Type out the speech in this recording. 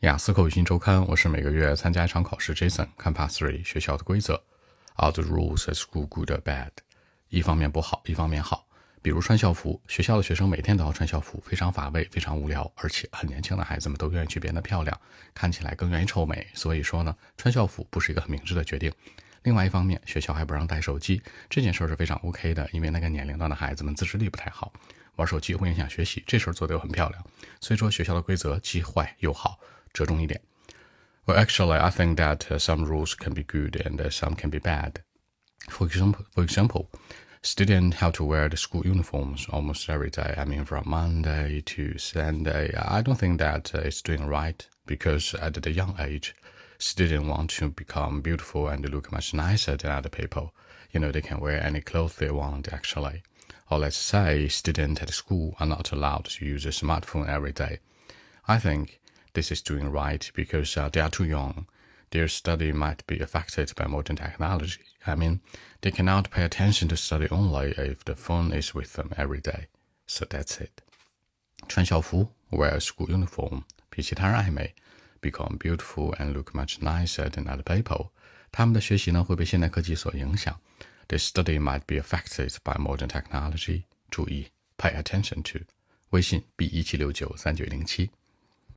雅思口语新周刊，我是每个月参加一场考试。Jason 看 Part Three 学校的规则，Are the rules at school good or bad？一方面不好，一方面好。比如穿校服，学校的学生每天都要穿校服，非常乏味，非常无聊，而且很年轻的孩子们都愿意去变得漂亮，看起来更愿意臭美。所以说呢，穿校服不是一个很明智的决定。另外一方面，学校还不让带手机，这件事是非常 OK 的，因为那个年龄段的孩子们自制力不太好，玩手机会影响学习，这事儿做得又很漂亮。所以说学校的规则既坏又好。折中一点。Well, actually, I think that uh, some rules can be good and uh, some can be bad. For example, for example, students have to wear the school uniforms almost every day. I mean, from Monday to Sunday. I don't think that uh, it's doing right because at the young age, students want to become beautiful and look much nicer than other people. You know, they can wear any clothes they want actually. Or let's say students at school are not allowed to use a smartphone every day. I think this is doing right because uh, they are too young. Their study might be affected by modern technology. I mean, they cannot pay attention to study only if the phone is with them every day. So that's it. 穿校服 wear school uniform 比其他人爱美，become beautiful and look much nicer than other people。他们的学习呢会被现代科技所影响。Their study might be affected by modern technology。注意，pay attention to。微信 b 一七六九三九零七。